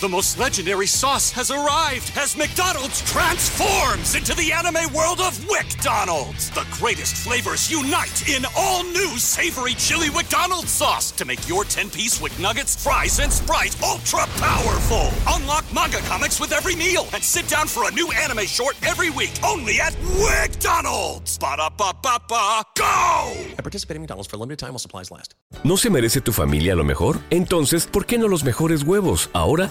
The most legendary sauce has arrived as McDonald's transforms into the anime world of WickDonald's. The greatest flavors unite in all new savory chili McDonald's sauce to make your 10-piece Wick Nuggets, fries, and Sprite ultra powerful. Unlock manga comics with every meal and sit down for a new anime short every week only at WickDonald's. Ba-da-ba-ba-ba, go! I participate in McDonald's for a limited time while supplies last. ¿No se merece tu familia lo mejor? Entonces, ¿por qué no los mejores huevos? Ahora,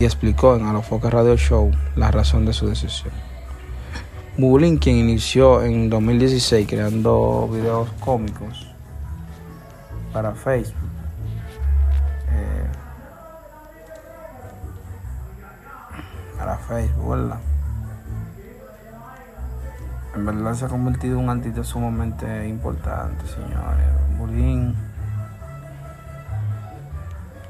y explicó en Alofoque Radio Show la razón de su decisión. Bullying, quien inició en 2016 creando videos cómicos para Facebook, eh, para Facebook, ¿verdad? En verdad se ha convertido en un antito sumamente importante, señores. Bullying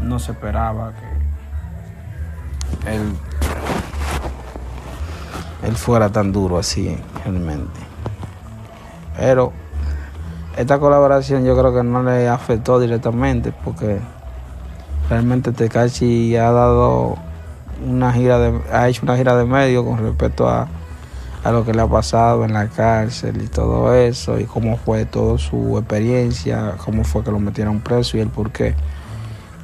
No se esperaba que él, él fuera tan duro así realmente. Pero esta colaboración yo creo que no le afectó directamente porque realmente Tekashi ha dado una gira de, ha hecho una gira de medio con respecto a, a lo que le ha pasado en la cárcel y todo eso y cómo fue toda su experiencia, cómo fue que lo metieron preso y el por qué.